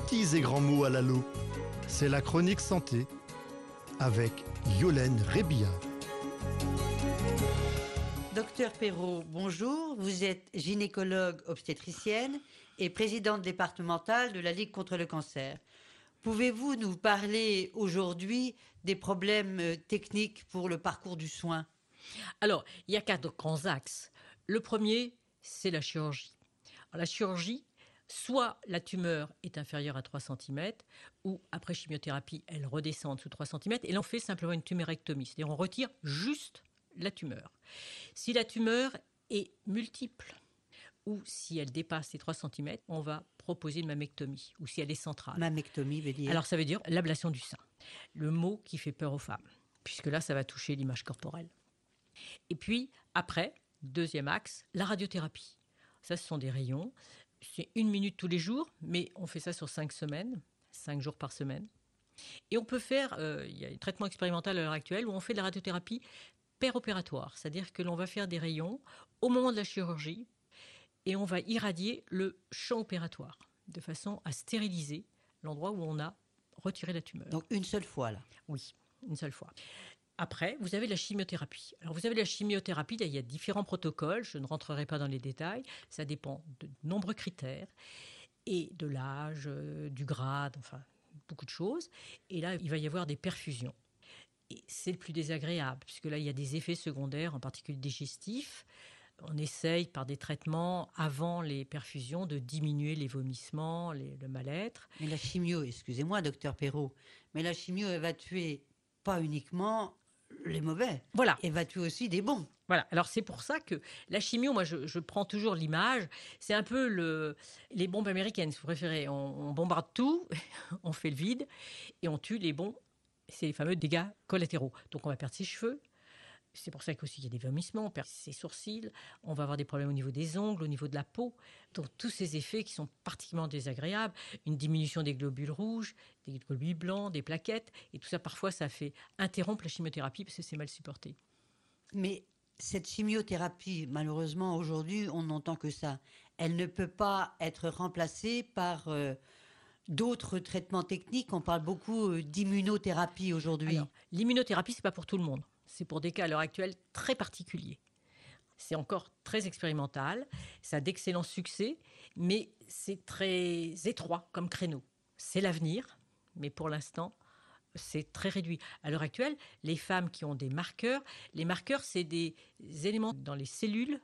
petits et grands mots à l'allô. C'est la chronique santé avec Yolène Rébillard. Docteur Perrault, bonjour. Vous êtes gynécologue obstétricienne et présidente départementale de la Ligue contre le cancer. Pouvez-vous nous parler aujourd'hui des problèmes euh, techniques pour le parcours du soin? Alors, il y a quatre grands axes. Le premier, c'est la chirurgie. la chirurgie, soit la tumeur est inférieure à 3 cm, ou après chimiothérapie, elle redescend sous 3 cm, et l'on fait simplement une tumérectomie, c'est-à-dire on retire juste la tumeur. Si la tumeur est multiple, ou si elle dépasse les 3 cm, on va proposer une mammectomie, ou si elle est centrale. Mammectomie veut dire Alors ça veut dire l'ablation du sein. Le mot qui fait peur aux femmes, puisque là, ça va toucher l'image corporelle. Et puis, après, deuxième axe, la radiothérapie. Ça, ce sont des rayons. C'est une minute tous les jours, mais on fait ça sur cinq semaines, cinq jours par semaine. Et on peut faire, euh, il y a un traitement expérimental à l'heure actuelle où on fait de la radiothérapie péropératoire, c'est-à-dire que l'on va faire des rayons au moment de la chirurgie et on va irradier le champ opératoire de façon à stériliser l'endroit où on a retiré la tumeur. Donc une seule fois là? Oui, une seule fois. Après, vous avez la chimiothérapie. Alors, vous avez la chimiothérapie, il y a différents protocoles, je ne rentrerai pas dans les détails, ça dépend de nombreux critères, et de l'âge, euh, du grade, enfin, beaucoup de choses. Et là, il va y avoir des perfusions. Et c'est le plus désagréable, puisque là, il y a des effets secondaires, en particulier digestifs. On essaye par des traitements avant les perfusions de diminuer les vomissements, le mal-être. Mais la chimio, excusez-moi, docteur Perrault, mais la chimio, elle va tuer pas uniquement les mauvais. Voilà. Et va tuer aussi des bons? Voilà. Alors c'est pour ça que la chimio, moi je, prends toujours l'image, c'est un peu le, les bombes américaines, si vous préférez. On, bombarde tout, on fait le vide et on tue les bons. C'est les fameux dégâts collatéraux. Donc on va perdre ses cheveux, c'est pour ça qu'il y a des vomissements, on perd ses sourcils, on va avoir des problèmes au niveau des ongles, au niveau de la peau. Donc tous ces effets qui sont particulièrement désagréables, une diminution des globules rouges, des globules blancs, des plaquettes, et tout ça parfois ça fait interrompre la chimiothérapie parce que c'est mal supporté. Mais cette chimiothérapie, malheureusement aujourd'hui, on n'entend que ça. Elle ne peut pas être remplacée par euh, d'autres traitements techniques. On parle beaucoup euh, d'immunothérapie aujourd'hui. L'immunothérapie, c'est pas pour tout le monde. C'est pour des cas à l'heure actuelle très particuliers. C'est encore très expérimental, ça a d'excellents succès, mais c'est très étroit comme créneau. C'est l'avenir, mais pour l'instant, c'est très réduit. À l'heure actuelle, les femmes qui ont des marqueurs, les marqueurs, c'est des éléments dans les cellules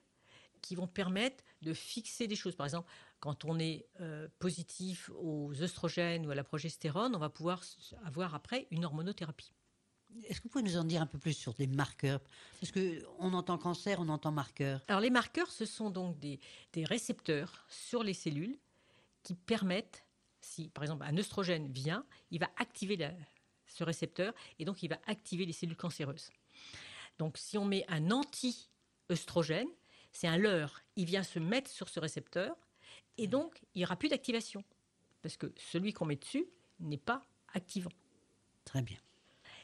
qui vont permettre de fixer des choses. Par exemple, quand on est euh, positif aux œstrogènes ou à la progestérone, on va pouvoir avoir après une hormonothérapie. Est-ce que vous pouvez nous en dire un peu plus sur des marqueurs? Parce qu'on entend cancer, on entend marqueurs. Alors les marqueurs, ce sont donc des, récepteurs sur les cellules qui permettent, si par exemple un œstrogène vient, il va activer ce récepteur et donc il va activer les cellules cancéreuses. Donc si on met un anti-œstrogène, c'est un leurre, il vient se mettre sur ce récepteur et donc il n'y aura plus d'activation. Parce que celui qu'on met dessus n'est pas activant. Très bien.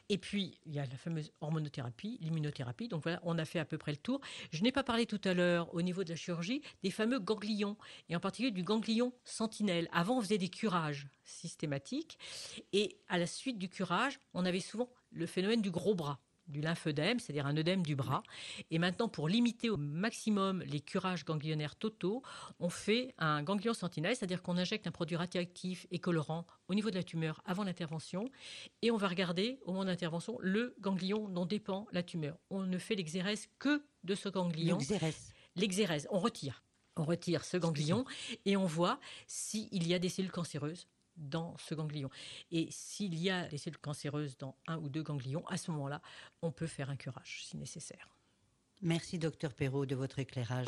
Et puis, il y a la fameuse hormonothérapie, l'immunothérapie. Donc voilà, on a fait à peu près le tour. Je n'ai pas parlé tout à l'heure, au niveau de la chirurgie, des fameux ganglions, et en particulier du ganglion sentinelle. Avant, on faisait des curages systématiques, et à la suite du curage, on avait souvent le phénomène du gros bras du lymphœdème, c'est-à-dire un œdème du bras. Et maintenant, pour limiter au maximum les curages ganglionnaires totaux, on fait un ganglion sentinelle, c'est-à-dire qu'on injecte un produit radioactif et colorant au niveau de la tumeur avant l'intervention, et on va regarder au moment d'intervention le ganglion dont dépend la tumeur. On ne fait l'exérèse que de ce ganglion. L'exérèse. L'exérèse, on retire. On retire ce ganglion et on voit s'il y a des cellules cancéreuses dans ce ganglion. Et s'il y a des cellules cancéreuses dans un ou deux ganglions, à ce moment-là, on peut faire un curage si nécessaire. Merci, docteur Perrault, de votre éclairage.